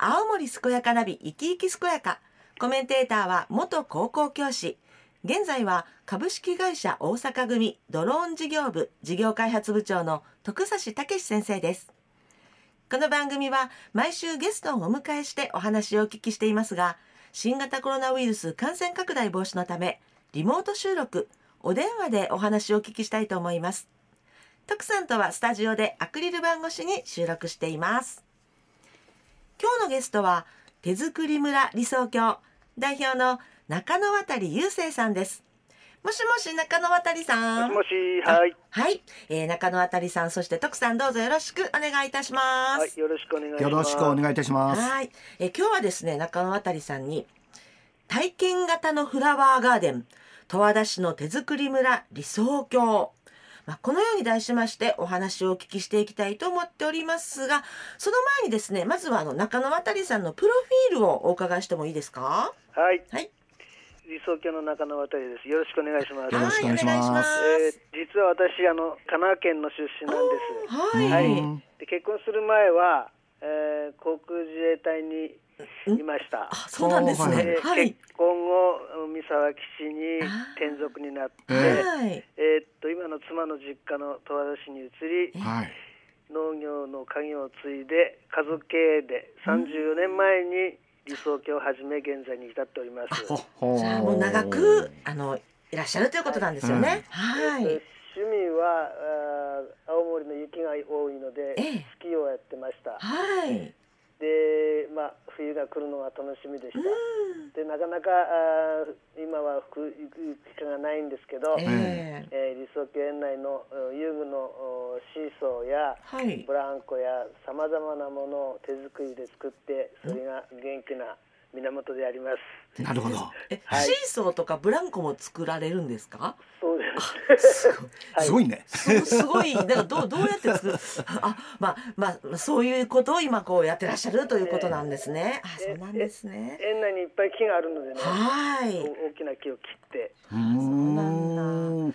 青森健やかナビ生き生き健やか。コメンテーターは元高校教師。現在は株式会社大阪組ドローン事業部事業開発部長の徳指武先生です。この番組は毎週ゲストをお迎えしてお話をお聞きしていますが新型コロナウイルス感染拡大防止のためリモート収録お電話でお話をお聞きしたいと思います。徳さんとはスタジオでアクリル板越しに収録しています。今日のゲストは手作り村理想郷代表の中野渡雄生さんですもしもし中野渡さんもしもし、はい。はい、えー、中野渡さんそして徳さんどうぞよろしくお願いいたしますはい、よろしくお願いします。よろしくお願いいたします。はい、えー今日はですね中野渡さんに体験型のフラワーガーデン十和田市の手作り村理想郷まあ、このように題しましてお話をお聞きしていきたいと思っておりますがその前にですねまずはあの中野渡さんのプロフィールをお伺いしてもいいですか？はい、はい。理想郷の中野渡です。よろしくお願いします。よろしくお願いします。はいえー実は私あの神奈川県の出身なんです。はい、はい。うんで結婚する前は、えー航空自衛隊にいました。あそうなんですねではい結婚後三沢基地に転属になって、はいえーっと今の妻の実家の十和田市に移りはい。農業の家業を継いで家族経営で34年前に理想郷を始め現在に至っております。ほほじゃあもう長くあのいらっしゃるということなんですよね。はい。えー趣味はあー青森の雪が多いので、ええスキーをやってました。はい。で、まあ冬が来るのが楽しみでした。で、なかなかあー今は行く行く機会がないんですけど、えええー理想郷園内のうん遊具のおシーソーやはいブ。ランコやさまざまなものを手作りで作ってそれが元気な源であります。なるほど。え、はいシーソーとかブランコも作られるんですか？す。すごい。はいすごいね。すごい。だからどうどうやって作る？あ、まあまあまあそういうことを今こうやってらっしゃるということなんですね。あ、そうなんですね。園内にいっぱい木があるのでね、はい。お大きな木を切って。うーん。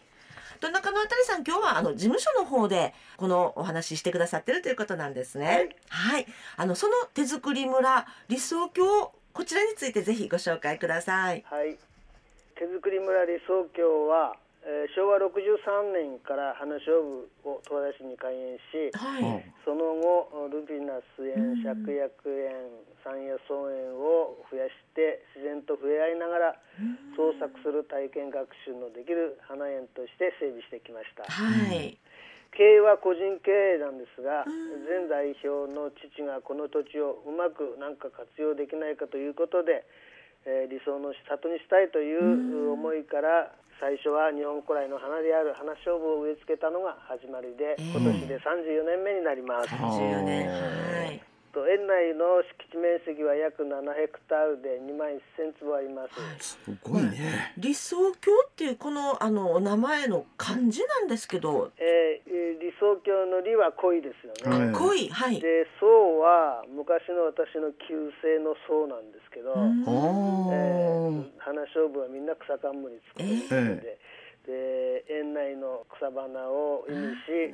と中野あたりさん今日はあの事務所の方でこのお話ししてくださってるということなんですね。はい。あのその手作り村理想郷こちらについてぜひご紹介ください。はい、手作り村理想郷は、えー昭和63年から花勝負を十和田市に開園しはい。その後ルビナス園芍薬園山野草園を増やして自然と触れ合いながら創作する体験学習のできる花園として整備してきましたはい。経営は個人経営なんですが前代表の父がこの土地をうまくなんか活用できないかということで、えー理想の里にしたいという思いから最初は日本古来の花である花勝負を植え付けたのが始まりで、えー今年で34年目になります。はあ14年。はい。と園内の敷地面積は約7ヘクタールで2万1000坪あります。すごいね。理想郷っていうこのあのお名前の漢字なんですけど、えーえー理想郷の理は恋ですよね。はい濃いはい。で宋は昔の私の旧姓の宋なんですけど、うんおえーー。花勝負はみんな草冠作るんですので、で園内の草花を意味し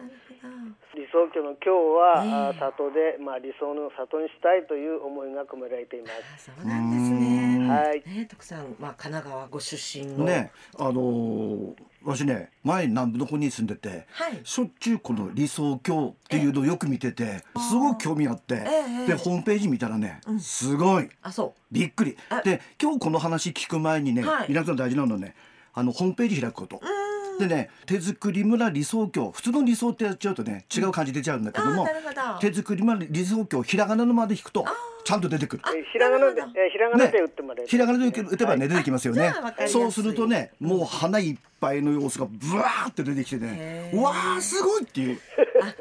理想郷の今日は、ええあ里で、まあ、理想の里にしたいという思いが込められています。あそうなんですね。うんはい、ね徳さんまあ神奈川ご出身の。ね、あのー、私ね、前南部の方に住んでて。はい。しょっちゅうこの理想郷っていうのをよく見てて、すごく興味あって。ええで、ホームページ見たらねうん、すごい。あそう。びっくりあ。で、今日この話聞く前にねはい、皆さん大事なのはね。あのホームページ開くこと。うん。でね、手作り村理想郷、普通の理想ってやっちゃうとね、違う感じ出ちゃうんだけどもあーな。るほど。手作り村理想郷、ひらがなのまで引くと、ちゃんと出てくる。えーひらがなで、ひらがなで打ってもらえる、ひらがなで打てばね、出てきますよねそうするとねもう花いっぱいの様子がブワーって出てきてねわーすごいっていう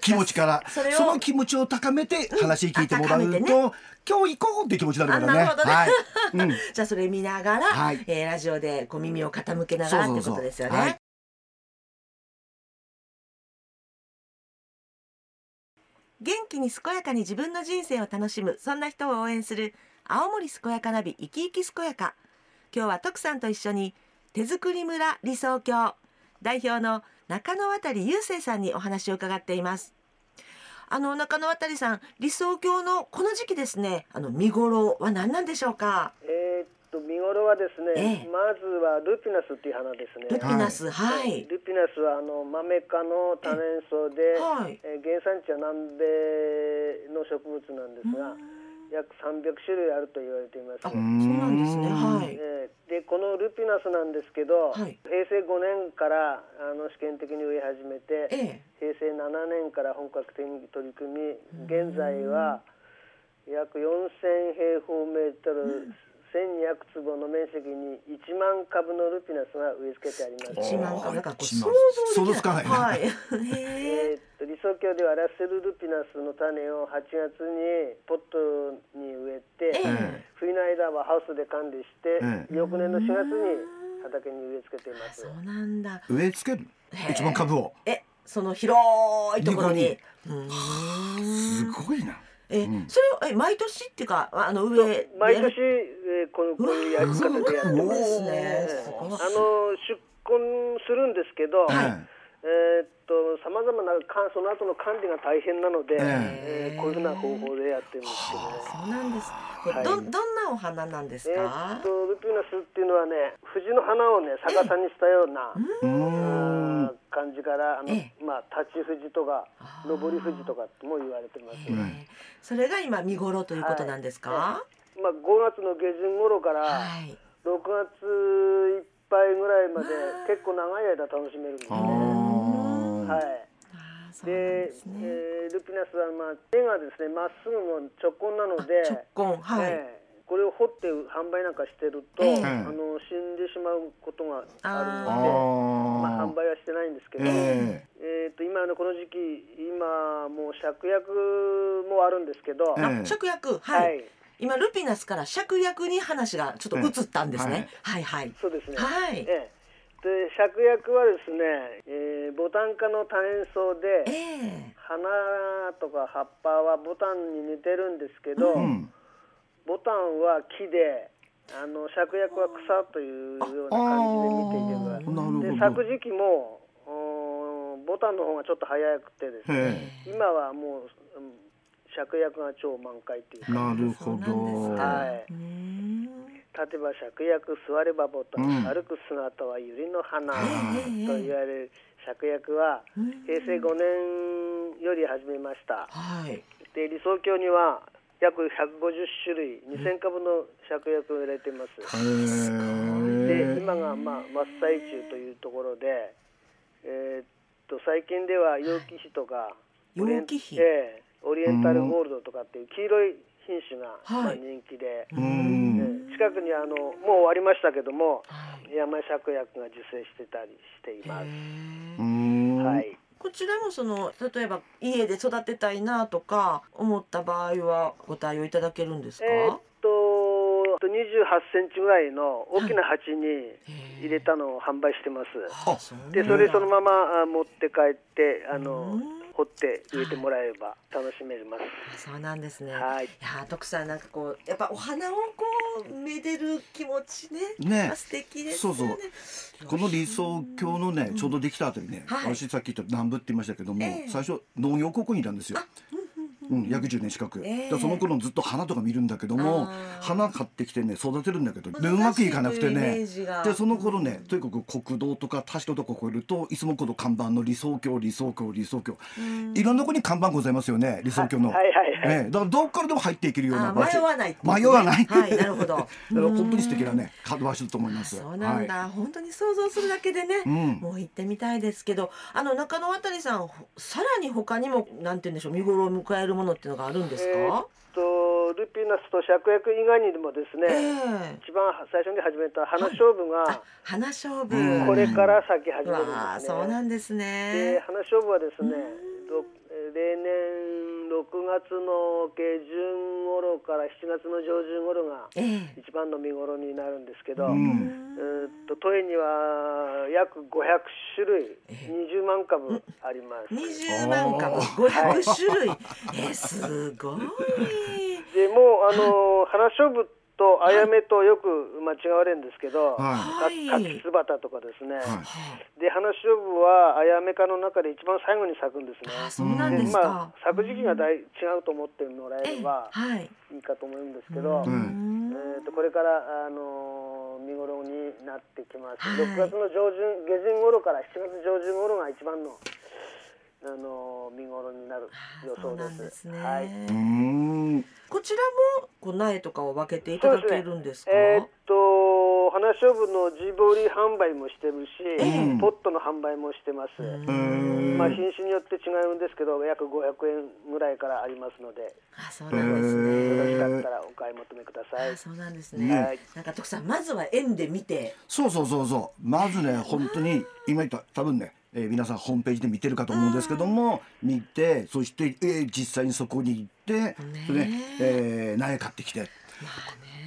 気持ちからその気持ちを高めて話聞いてもらうと、あ高めてね。今日行こうって気持ちになるからね。ね。はい、うん、じゃあそれ見ながら、はい。えーラジオでこう耳を傾けながらってことですよね。はい。元気に健やかに自分の人生を楽しむそんな人を応援する青森健やかナビ生き生き健やか。今日は徳さんと一緒に手作り村理想郷。代表の中野渡雄生さんにお話を伺っています。あの中野渡さん理想郷のこの時期ですね。あの見頃は何なんでしょうか？えーっと見頃はですね、ええ。まずはルピナスっていう花ですね。ルピナスはい、ルピナスはあのマメ科の多年草で、はい。えー原産地は南米の植物なんですが、約300種類あると言われています。あそうなんですね。はい。えルピナスなんですけど、はい。平成5年からあの試験的に植え始めて、ええ。平成7年から本格的に取り組み現在は約4000平方メートル、1200坪の面積に1万株のルピナスが植え付けてあります。一万株だか。らこう想像つかないね。はい。へええーっと理想郷ではラッセルルピナスの種を8月にポットに植えて、ええ。冬の間はハウスで管理して、ええ。翌年の4月に畑に植え付けています。そうなんだ。植え付ける？へえ一番株を。えその広いところに。すごいなえ、うん。それをえ毎年っていうかあの上で？毎年、えーこのこういうやり方でやってます。ですね。あの出根するんですけど、はい。えーっとさまざまなかその後の管理が大変なので、ええーこういうふうな方法でやってるんですけど。ね。そうなんです、はい。どどんなお花なんですえーかっ、とルピナスっていうのはね藤の花をね逆さにしたような、うーん感じからあの、えまあ立ち富士とか上り富士とかとも言われてます。えーそれが今見頃ということなんですか、はまあ5月の下旬頃からはい。6月いっぱいぐらいまで結構長い間楽しめるんですね。あはい。でね、えールピナスはまあ根がですねまっすぐの直根なので、直根はい、ええ。これを掘って販売なんかしてると、ええ。あの死んでしまうことがあるあので、てないんですけど、え。えー、と今のこの時期今もう芍薬もあるんですけど、芍薬？ははい、い、今ルピナスから芍薬に話がちょっと移ったんですね、はい、はいそうですね。はい。ええ。で芍薬はですね、えーボタン科の多年草でええ。花とか葉っぱはボタンに似てるんですけど、うん。ボタンは木であの芍薬は草というような感じで見ていけばなるでほど。咲く時期もボタンの方がちょっと早くてですねへ今はもう、うん芍薬が超満開っていうえなるほど。はい。立てば芍薬座ればボタン、うん。歩く姿は百合の花ええと言われる芍薬はうん。平成5年より始めました。はい。で理想郷には約150種類2000株の芍薬を入れています、へえ。で今がまあ真っ最中というところで、えーっと最近では楊貴妃とかオリエン楊貴妃？ええオリエンタルゴールドとかっていう黄色い品種が、ま人気で、近くにあのもう終わりましたけどもはい。山芍薬が受精してたりしています。はい。こちらもその例えば家で育てたいなとか思った場合はご対応いただけるんですか、えー28センチぐらいの大きな鉢に入れたのを販売してます。あそうでそれそのままあ持って帰ってあのうん掘って植えてもらえば楽しめます。そうなんですね。はいいやー徳さんなんかこうやっぱお花をこうめでる気持ちね。ねあ素敵ですよね。そうこの理想郷のねちょうどできた後にね、はい私さっき言った南部って言いましたけども、ええ最初農業高校にいたんですよ。うん、約10年近く、ええでその頃ずっと花とか見るんだけども花買ってきてね育てるんだけどうまくいかなくてね。でその頃ねとにかく国道とか田代とか越えるといつもこの看板の理想郷理想郷理想郷。うん。いろんなとこに看板ございますよね理想郷の、はいはいはい。ええだからどっからでも入っていけるようなあ場所。迷わないね。迷わない。はいなるほど。だから本当に素敵なね場所だと思います。そうなんだ、は本当に想像するだけでね、い、うん。もう行ってみたいですけどあの中野渡さんほさらに他にもなんて言うんでしょう見頃を迎えるものっていうのがあるんですえーっか、とルピナスと芍薬以外にもですえね、え一番最初に始めた花勝負あが花勝負、うん。これから咲き始めるんですね。そうなんですでね花勝負はですね、例年6月の下旬頃から7月の上旬頃がええ。一番の見頃になるんですけど、うえんーっと都営には約500種類20万株あります。20万株。あ500種類。えすごい。でもうあの花勝負っとあやめとよく間違われるんですけど、ははい。か柿つばたとかですね、い。はで花しょうぶはあやめ科の中で一番最後に咲くんですね。あそうなんですまあか、咲く時期がだい違うと思ってもらえええればはい。いいかと思うんですけど、うえとこれから、あのー見頃になってきます、はい。6月の上旬下旬頃から7月上旬頃が一番の、あのー見頃になる予そう想で。なんですすね、はい。こちらもこう苗とかを分けていただけるんですか？えーっと花しょうぶの地ボリ販売もしてるし、えポットの販売もしてます。うーんまあ、品種によって違うんですけど約500円ぐらいからありますのであそうなんですよろしね、かったらお買い求めくださいあ。そうなんですね、はいなんか徳さんまずは園で見てそうそうそうそう。まずね、本当に今言った多分ね、えー皆さんホームページで見てるかと思うんですけども、見て、そして、えー実際にそこに行って、それで、えー苗買ってきて。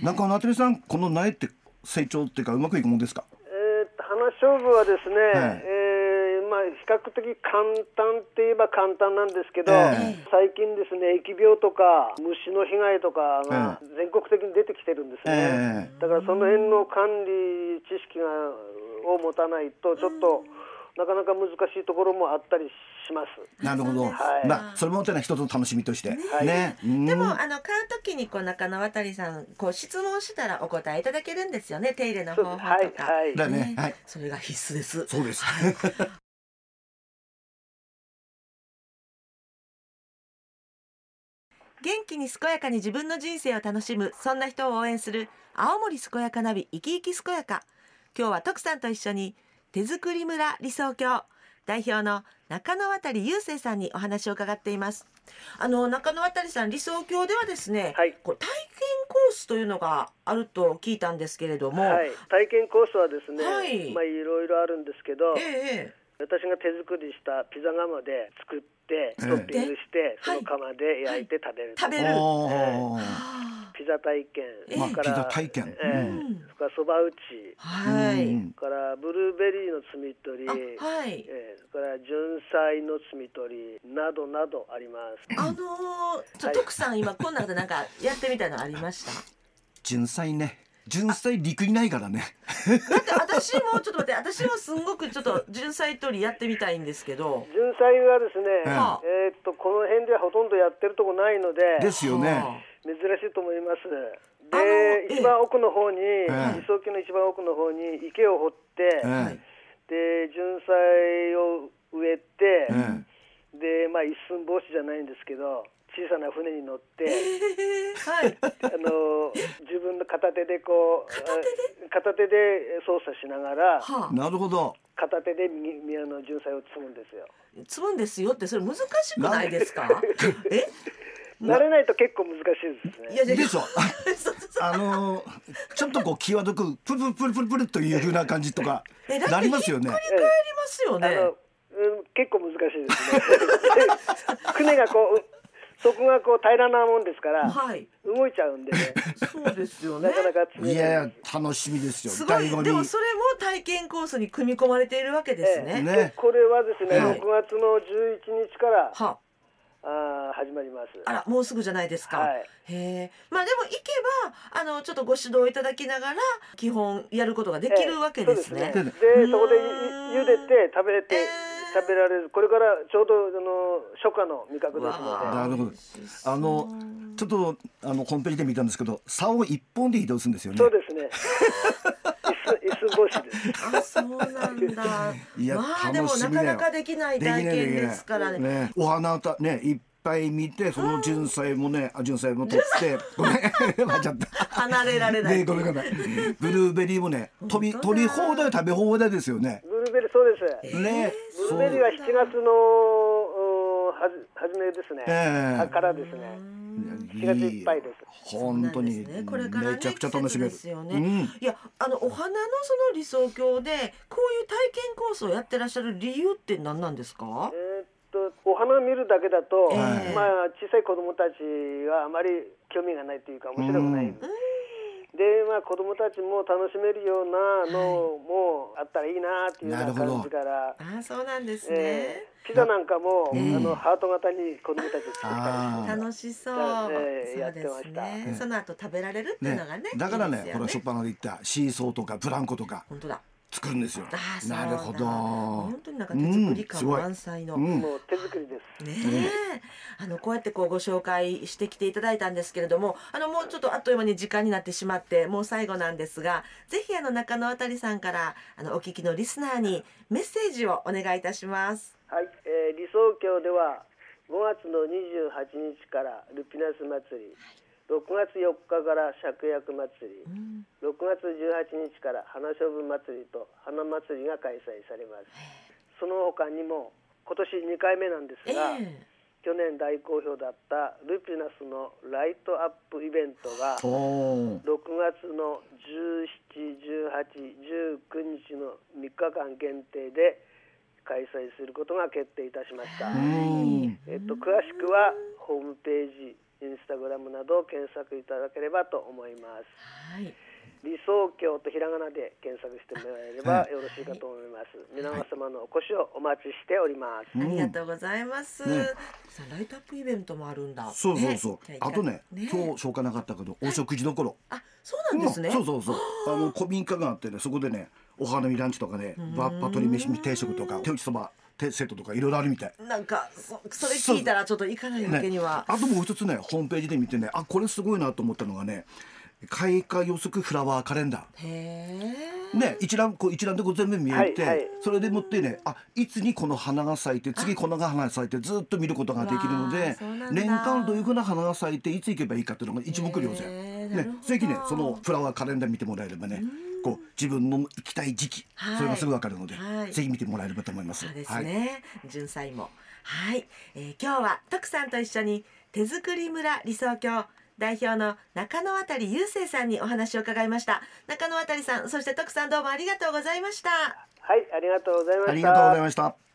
なんか夏目さん、この苗って成長っていうかうまくいくもんですか？えー花しょうぶはですね、はい。えーまあ、比較的簡単って言えば簡単なんですけど、ええ。最近ですね疫病とか虫の被害とかが全国的に出てきてるんですね、え。だからその辺の管理知識がを持たないとちょっと、なかなか難しいところもあったりします。なるほど。はいまあ、それもまたね、一つの楽しみとして。はいね。うんでもあの買う時にこう中野渡さんこう質問したらお答えいただけるんですよね手入れの方法とか、はいはいだねはいそれが必須ですそうです。元気に健やかに自分の人生を楽しむそんな人を応援する青森健やかナビ生き生き健やか今日は徳さんと一緒に手作り村理想郷。代表の中野渡雄生さんにお話を伺っています。あの中野渡さん理想郷ではですね、はい。こう体験コースというのがあると聞いたんですけれども、はい、体験コースはですね、はい。まあいろいろあるんですけど、ええ私が手作りしたピザ窯で作ってええトッピングして、はいその窯で焼いて食べる、食べる。おー。はピザ体験、それからピザ体験。ええうん。それからそば打ちあはい、からブルーベリーの摘み取り、あはい。ええそれから純菜の摘み取りなどなどあります。あのー、ちょはい。徳さん今こんなことなんかやってみたいのありました？純菜ね。純菜陸にないからね。だって私もちょっと待って私もすんごくちょっと純菜取りやってみたいんですけど。純菜はですね、ええーっとこの辺ではほとんどやってるとこないのでですよね。は珍しいと思います。で一番奥の方に、え理想郷の一番奥の方に池を掘って、えはいで純菜を植えて、えでまあ一寸法師じゃないんですけど小さな船に乗って、はい。あの自分の片手でこう片手で？片手で操作しながらなるほど。片手でみみあの純菜を摘むんですよ。あ積むんですよってそれ難しくないですか？え？慣れないと結構難しいですね。いやでしょ。あのーちょっとこう際どくプルプルプルプルプルという風な感じとかなりますよね。帰りますよね。あの、うん、結構難しいですね。船がこうそこがこう平らなもんですから、はい。動いちゃうんでね、そうですよね。なかなかいいや楽しみですよ。すごい。でもそれも体験コースに組み込まれているわけですね、ね。でこれはですね、はい。6月の11日からはあー始まります。あらもうすぐじゃないですか、はい。へえまあでも行けばあのちょっとご指導いただきながら基本やることができるわけですね、ええそうです。でねでそこで茹でて食べて、ええ食べられる。これからちょうどあの初夏の味覚ですのわあ。なるほど。あのちょっとあのホームページで見たんですけど、竿一本で移動するんですよね。でそうですね椅子椅子干しです。あそうなんだ。いやまあでもなかなかできない体験ですからね。ね、お花たねいっぱい見てその純菜もね、あ純菜も取って ごめん 間違った。離れられない。ねごめんごめん。ブルーベリーもね飛び取り放題食べ放題ですよね。ブルーベリーそうです、ね。ブルーベリーは7月の初めですね、ええ。あからですね。7月いっぱいです。本当にね。これからねめちゃくちゃ楽しめる。ですよね。うん。いやあのお花のその理想郷でこういう体験コースをやってらっしゃる理由って何なんですか？えーっとお花を見るだけだと、ええ。まあ小さい子供たちはあまり興味がないというか面白くない、でまあ子供たちも楽しめるようなのもあったらいいなっていうよう感じから、ああそうなんですえね。ーピザなんかも、うんあのハート型に子供たち作ったり楽しそう。ええやそうですってましたね。その後食べられるっていうのがね。だからねいいですよほらしょっぱなで言ったシーソーとかブランコとか本当だ。作るんですよ。なるほど。本当になんか手作り感満載の。うん。うんもう手作りです。ねえ、あのこうやってこうご紹介してきていただいたんですけれどもあのもうちょっとあっという間に時間になってしまってもう最後なんですがぜひあの中野あたりさんからあのお聞きのリスナーにメッセージをお願いいたします。はい、えー理想郷では5月の28日からルピナス祭り、6月4日から芍薬祭り、うん。6月18日から花勝負祭りと花祭りが開催されます。その他にも今年2回目なんですえが、え去年大好評だったルピナスのライトアップイベントがおー。6月の17、18、19日の3日間限定で開催することが決定いたしました。うんえっと、詳しくはホームページ、インスタグラムなどを検索いただければと思います。はい。理想郷とひらがなで検索してもらえればよろしいかと思います。皆様のお越しをお待ちしております。ありがとうございます。ねさあライトアップイベントもあるんだ。そうそうそう、ねあとね今日紹介なかったけどお食事どころ、あそうなんですね。うんそうそうそうあの古民家があってねそこでねお花見ランチとかねバッパ鶏飯定食とか手打ちそばセットとかいろいろあるみたい。なんかそそれ聞いたらちょっと行かないわけには。あともう一つねホームページで見てねあこれすごいなと思ったのがね開花予測フラワーカレンダー。へえ。ね、一覧こう一覧でこう全部見えて、はいはいそれでもってねあいつにこの花が咲いて次この花が咲いてずっと見ることができるのわで年間どういうふうな花が咲いていつ行けばいいかっていうのが一目瞭然、ねぜひねそのフラワーカレンダー見てもらえればねこう自分の行きたい時期、はいそれがすぐ分かるので、はいぜひ見てもらえればと思います。そうですはいね。純菜も。はい、えー今日は徳さんと一緒に手作り村理想郷代表の中野渡雄生さんにお話を伺いました。中野渡さん、そして徳さんどうもありがとうございました。はい、ありがとうございました。ありがとうございました。